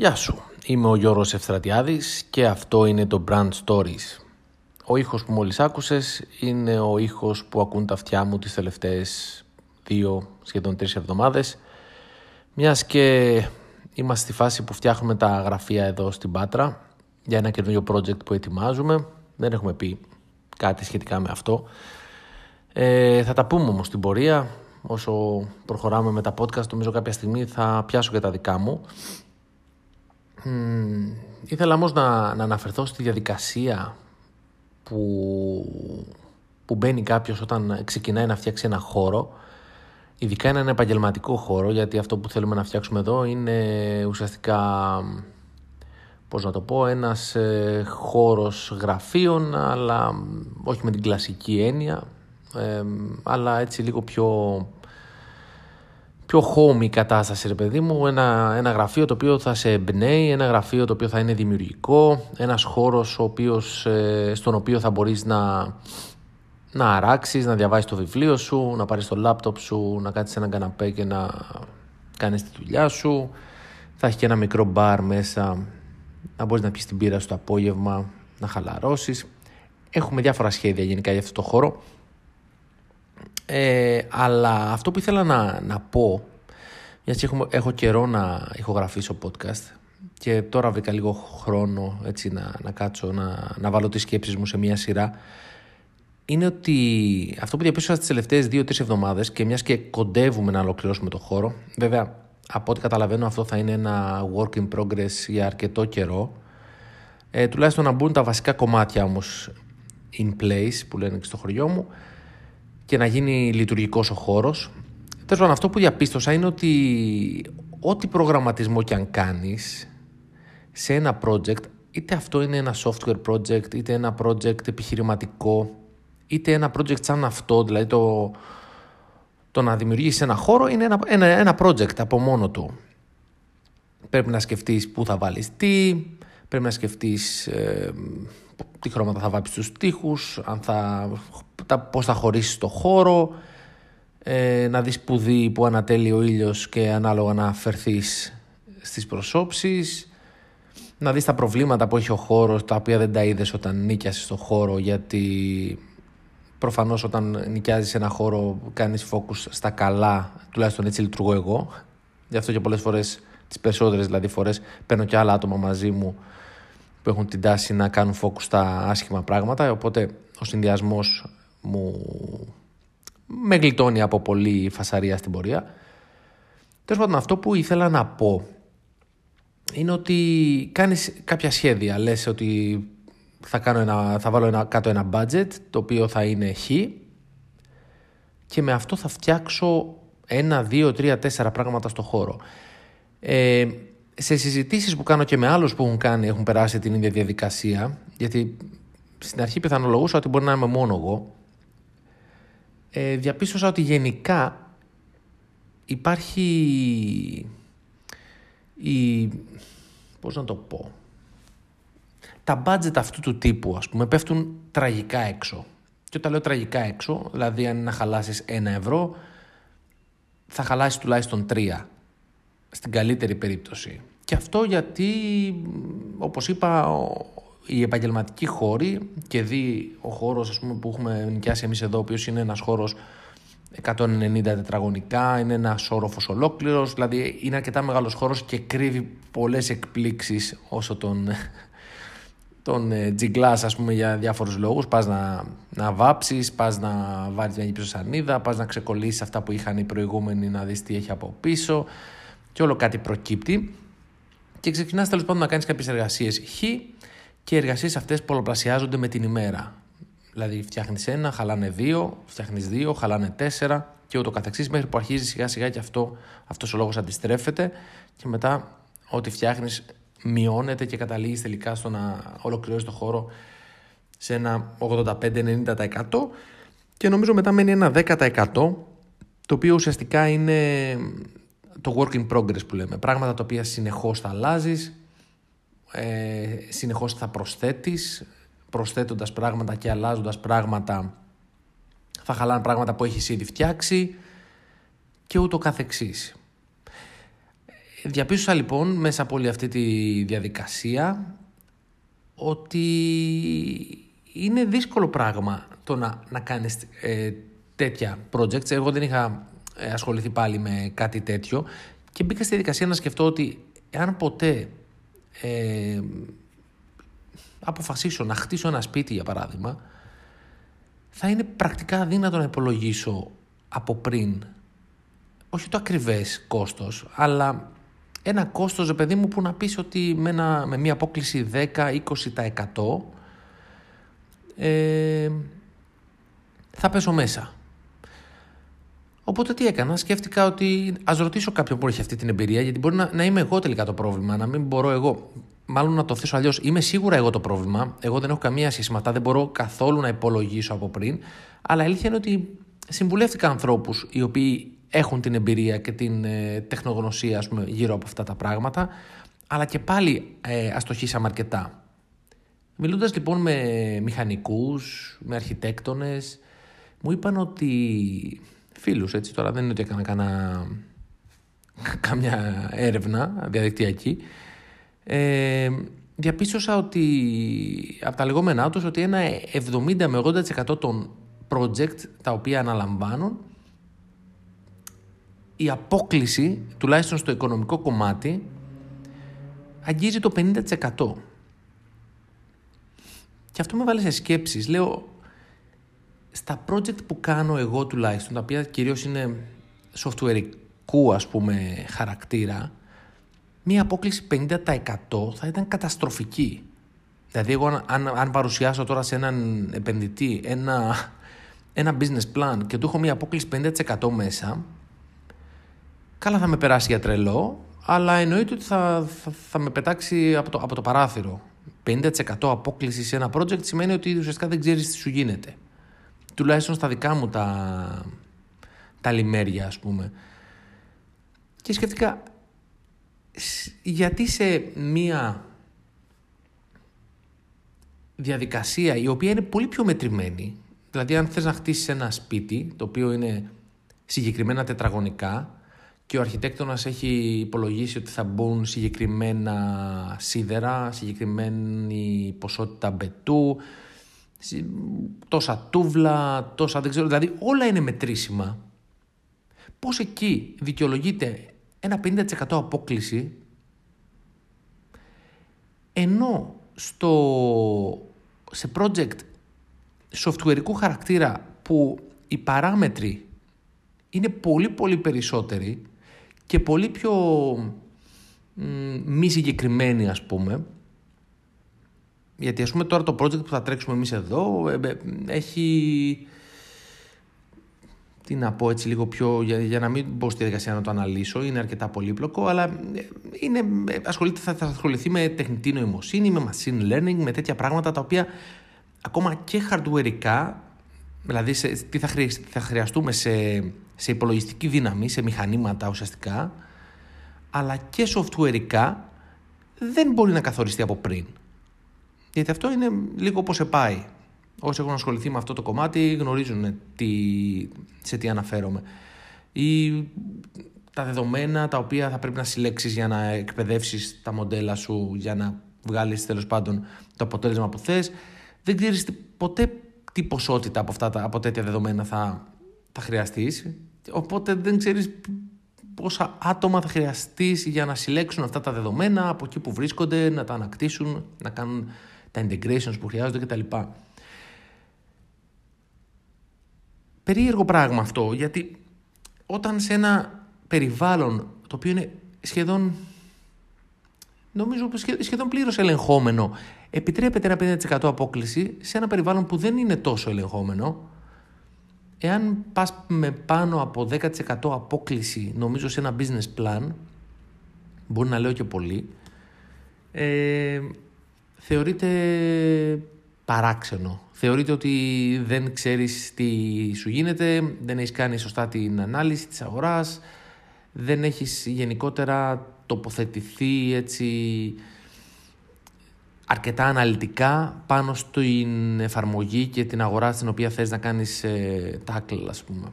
Γεια σου, είμαι ο Γιώργος Ευστρατιάδης και αυτό είναι το Brand Stories. Ο ήχος που μόλις άκουσες είναι ο ήχος που ακούν τα αυτιά μου τις τελευταίες δύο, σχεδόν τρεις εβδομάδες. Μιας και είμαστε στη φάση που φτιάχνουμε τα γραφεία εδώ στην Πάτρα για ένα καινούριο project που ετοιμάζουμε. Δεν έχουμε πει κάτι σχετικά με αυτό. Ε, θα τα πούμε όμως στην πορεία. Όσο προχωράμε με τα podcast, νομίζω κάποια στιγμή θα πιάσω και τα δικά μου ήθελα όμως να, να αναφερθώ στη διαδικασία που, που μπαίνει κάποιος όταν ξεκινάει να φτιάξει ένα χώρο ειδικά είναι ένα επαγγελματικό χώρο γιατί αυτό που θέλουμε να φτιάξουμε εδώ είναι ουσιαστικά πώς να το πω ένας ε, χώρος γραφείων αλλά όχι με την κλασική έννοια ε, αλλά έτσι λίγο πιο πιο home η κατάσταση, ρε παιδί μου. Ένα, ένα γραφείο το οποίο θα σε εμπνέει, ένα γραφείο το οποίο θα είναι δημιουργικό, ένας χώρος ο οποίος, ε, στον οποίο θα μπορείς να, να αράξεις, να διαβάσεις το βιβλίο σου, να πάρεις το λάπτοπ σου, να κάτσεις σε έναν καναπέ και να κάνεις τη δουλειά σου. Θα έχει και ένα μικρό μπαρ μέσα, να μπορείς να πιεις την πύρα σου το απόγευμα, να χαλαρώσεις. Έχουμε διάφορα σχέδια γενικά για αυτό το χώρο. Ε, αλλά αυτό που ήθελα να, να πω, γιατί έχω, έχω καιρό να ηχογραφήσω podcast και τώρα βρήκα λίγο χρόνο έτσι, να, να κάτσω, να, να βάλω τις σκέψεις μου σε μια σειρά, είναι ότι αυτό που διαπίστωσα στις τελευταίες δύο-τρεις εβδομάδες και μιας και κοντεύουμε να ολοκληρώσουμε το χώρο, βέβαια από ό,τι καταλαβαίνω αυτό θα είναι ένα work in progress για αρκετό καιρό, ε, τουλάχιστον να μπουν τα βασικά κομμάτια όμως in place που λένε και στο χωριό μου, και να γίνει λειτουργικός ο χώρος. Τέλος πάντων, αυτό που διαπίστωσα είναι ότι ό,τι προγραμματισμό και αν κάνεις σε ένα project, είτε αυτό είναι ένα software project, είτε ένα project επιχειρηματικό, είτε ένα project σαν αυτό, δηλαδή το, το να δημιουργήσεις ένα χώρο είναι ένα, ένα, ένα project από μόνο του. Πρέπει να σκεφτείς πού θα βάλεις τι, πρέπει να σκεφτείς ε, τι χρώματα θα βάψεις στους τοίχους, αν θα τα, πώς θα χωρίσεις το χώρο, ε, να δεις που δει, που ανατέλει ο ήλιος και ανάλογα να φερθείς στις προσώψεις, να δεις τα προβλήματα που έχει ο χώρος, τα οποία δεν τα είδες όταν νίκιασες το χώρο, γιατί προφανώς όταν νοικιάζεις ένα χώρο κάνεις focus στα καλά, τουλάχιστον έτσι λειτουργώ εγώ. Γι' αυτό και πολλές φορές, τις περισσότερες δηλαδή φορές, παίρνω και άλλα άτομα μαζί μου που έχουν την τάση να κάνουν focus στα άσχημα πράγματα, οπότε ο συνδυασμός μου με γλιτώνει από πολύ φασαρία στην πορεία. Τέλος πάντων, αυτό που ήθελα να πω είναι ότι κάνεις κάποια σχέδια. Λες ότι θα, κάνω ένα, θα βάλω ένα, κάτω ένα budget το οποίο θα είναι χ και με αυτό θα φτιάξω ένα, δύο, τρία, τέσσερα πράγματα στο χώρο. Ε, σε συζητήσεις που κάνω και με άλλους που έχουν κάνει, έχουν περάσει την ίδια διαδικασία, γιατί στην αρχή πιθανολογούσα ότι μπορεί να είμαι μόνο εγώ, ε, διαπίστωσα ότι γενικά υπάρχει η... πώς να το πω... Τα budget αυτού του τύπου, ας πούμε, πέφτουν τραγικά έξω. Και όταν λέω τραγικά έξω, δηλαδή αν είναι να χαλάσεις ένα ευρώ, θα χαλάσεις τουλάχιστον τρία. Στην καλύτερη περίπτωση. Και αυτό γιατί, όπως είπα, οι επαγγελματικοί χώροι και δει ο χώρος πούμε, που έχουμε νοικιάσει εμείς εδώ, ο οποίος είναι ένας χώρος 190 τετραγωνικά, είναι ένας όροφος ολόκληρος, δηλαδή είναι αρκετά μεγάλος χώρος και κρύβει πολλές εκπλήξεις όσο τον, τον ε, τζιγκλάς, ας πούμε, για διάφορους λόγους. Πας να, να βάψεις, πας να βάλεις μια πίσω σανίδα, πας να ξεκολλήσεις αυτά που είχαν οι προηγούμενοι να δεις τι έχει από πίσω και όλο κάτι προκύπτει. Και ξεκινάς τέλος πάντων να κάνεις κάποιες εργασίες χ και οι εργασίες αυτές πολλαπλασιάζονται με την ημέρα. Δηλαδή, φτιάχνεις ένα, χαλάνε δύο, φτιάχνεις δύο, χαλάνε τέσσερα και ούτω καθεξής μέχρι που αρχίζει σιγά σιγά και αυτό αυτός ο λόγος αντιστρέφεται και μετά ό,τι φτιάχνεις μειώνεται και καταλήγεις τελικά στο να ολοκληρώσεις το χώρο σε ένα 85-90% και νομίζω μετά μένει ένα 10% το οποίο ουσιαστικά είναι το work in progress που λέμε. Πράγματα τα οποία συνεχώς θα αλλάζεις, ε, συνεχώς θα προσθέτεις, προσθέτοντας πράγματα και αλλάζοντας πράγματα θα χαλάνε πράγματα που έχεις ήδη φτιάξει και ούτω καθεξής. διαπίστωσα λοιπόν μέσα από όλη αυτή τη διαδικασία ότι είναι δύσκολο πράγμα το να, να κάνεις ε, τέτοια projects. Εγώ δεν είχα ε, ασχοληθεί πάλι με κάτι τέτοιο και μπήκα στη διαδικασία να σκεφτώ ότι εάν ποτέ ε, αποφασίσω να χτίσω ένα σπίτι για παράδειγμα θα είναι πρακτικά αδύνατο να υπολογίσω από πριν όχι το ακριβές κόστος αλλά ένα κόστος, παιδί μου, που να πεις ότι με, με μια απόκληση 10-20% ε, θα πέσω μέσα. Οπότε τι έκανα, σκέφτηκα ότι ας ρωτήσω κάποιον που έχει αυτή την εμπειρία, γιατί μπορεί να, να είμαι εγώ τελικά το πρόβλημα, να μην μπορώ εγώ. Μάλλον να το θέσω αλλιώς. Είμαι σίγουρα εγώ το πρόβλημα. Εγώ δεν έχω καμία σχέση με αυτά, δεν μπορώ καθόλου να υπολογίσω από πριν. Αλλά η αλήθεια είναι ότι συμβουλεύτηκα ανθρώπους οι οποίοι έχουν την εμπειρία και την ε, τεχνογνωσία ας πούμε, γύρω από αυτά τα πράγματα, αλλά και πάλι ε, αστοχήσαμε αρκετά. Μιλώντας λοιπόν με μηχανικούς, με αρχιτέκτονες, μου είπαν ότι φίλους έτσι τώρα δεν είναι ότι έκανα κανένα, κάμια έρευνα διαδικτυακή, ε, διαπίστωσα ότι από τα λεγόμενά τους ότι ένα 70 με 80% των project τα οποία αναλαμβάνουν η απόκληση, τουλάχιστον στο οικονομικό κομμάτι, αγγίζει το 50%. Και αυτό με βάλει σε σκέψεις. Λέω, στα project που κάνω εγώ τουλάχιστον, τα οποία κυρίως είναι softwareικού ας πούμε χαρακτήρα, μία απόκληση 50% θα ήταν καταστροφική. Δηλαδή εγώ αν, αν παρουσιάσω τώρα σε έναν επενδυτή ένα, ένα business plan και του έχω μία απόκληση 50% μέσα, καλά θα με περάσει για τρελό, αλλά εννοείται ότι θα, θα, θα με πετάξει από το, από το παράθυρο. 50% απόκληση σε ένα project σημαίνει ότι ουσιαστικά δεν ξέρεις τι σου γίνεται. Τουλάχιστον στα δικά μου τα, τα λιμέρια ας πούμε. Και σκέφτηκα γιατί σε μία διαδικασία η οποία είναι πολύ πιο μετρημένη δηλαδή αν θες να χτίσεις ένα σπίτι το οποίο είναι συγκεκριμένα τετραγωνικά και ο αρχιτέκτονας έχει υπολογίσει ότι θα μπουν συγκεκριμένα σίδερα, συγκεκριμένη ποσότητα μπετού, τόσα τούβλα, τόσα δεν ξέρω, δηλαδή όλα είναι μετρήσιμα. Πώς εκεί δικαιολογείται ένα 50% απόκληση ενώ στο, σε project softwareικού χαρακτήρα που οι παράμετροι είναι πολύ πολύ περισσότεροι και πολύ πιο μη συγκεκριμένη ας πούμε γιατί ας πούμε τώρα το project που θα τρέξουμε εμείς εδώ ε, ε, έχει τι να πω έτσι λίγο πιο για, για να μην μπω στη διαδικασία να το αναλύσω είναι αρκετά πολύπλοκο αλλά ε, είναι, ασχολείται, θα, θα ασχοληθεί με τεχνητή νοημοσύνη με machine learning με τέτοια πράγματα τα οποία ακόμα και hardwareικά δηλαδή σε, τι θα, θα χρειαστούμε σε σε υπολογιστική δύναμη, σε μηχανήματα ουσιαστικά, αλλά και softwareικά δεν μπορεί να καθοριστεί από πριν. Γιατί αυτό είναι λίγο όπως επάει. Όσοι έχουν ασχοληθεί με αυτό το κομμάτι γνωρίζουν τι, σε τι αναφέρομαι. Ή τα δεδομένα τα οποία θα πρέπει να συλλέξεις για να εκπαιδεύσεις τα μοντέλα σου, για να βγάλεις τέλος πάντων το αποτέλεσμα που θες. Δεν ξέρεις ποτέ τι ποσότητα από, αυτά, από τέτοια δεδομένα θα, θα χρειαστείς Οπότε δεν ξέρεις πόσα άτομα θα χρειαστείς για να συλλέξουν αυτά τα δεδομένα από εκεί που βρίσκονται, να τα ανακτήσουν, να κάνουν τα integrations που χρειάζονται κτλ. Περίεργο πράγμα αυτό, γιατί όταν σε ένα περιβάλλον το οποίο είναι σχεδόν νομίζω σχεδόν πλήρως ελεγχόμενο επιτρέπεται ένα 50% απόκληση σε ένα περιβάλλον που δεν είναι τόσο ελεγχόμενο εάν πας με πάνω από 10% απόκληση νομίζω σε ένα business plan μπορεί να λέω και πολύ ε, θεωρείται παράξενο. Θεωρείται ότι δεν ξέρεις τι σου γίνεται, δεν έχεις κάνει σωστά την ανάλυση της αγοράς, δεν έχεις γενικότερα τοποθετηθεί έτσι αρκετά αναλυτικά πάνω στην εφαρμογή και την αγορά στην οποία θες να κάνεις ε, tackle ας πούμε.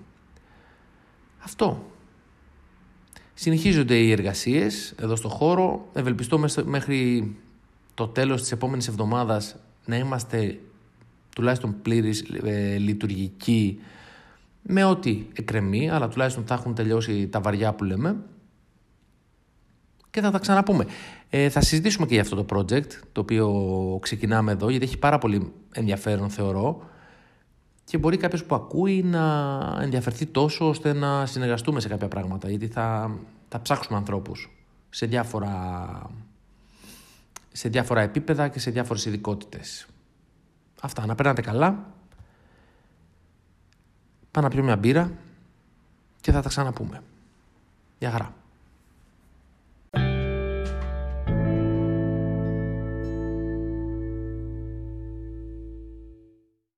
Αυτό. Συνεχίζονται οι εργασίες εδώ στο χώρο. Ευελπιστώ μέχρι το τέλος της επόμενης εβδομάδας να είμαστε τουλάχιστον πλήρης ε, λειτουργικοί με ό,τι εκκρεμεί, αλλά τουλάχιστον θα έχουν τελειώσει τα βαριά που λέμε και θα τα ξαναπούμε. Ε, θα συζητήσουμε και για αυτό το project, το οποίο ξεκινάμε εδώ, γιατί έχει πάρα πολύ ενδιαφέρον θεωρώ και μπορεί κάποιος που ακούει να ενδιαφερθεί τόσο ώστε να συνεργαστούμε σε κάποια πράγματα, γιατί θα, θα ψάξουμε ανθρώπους σε διάφορα, σε διάφορα επίπεδα και σε διάφορες ειδικότητες. Αυτά, να περνάτε καλά, πάω να πιω μια μπύρα και θα τα ξαναπούμε. Γεια χαρά.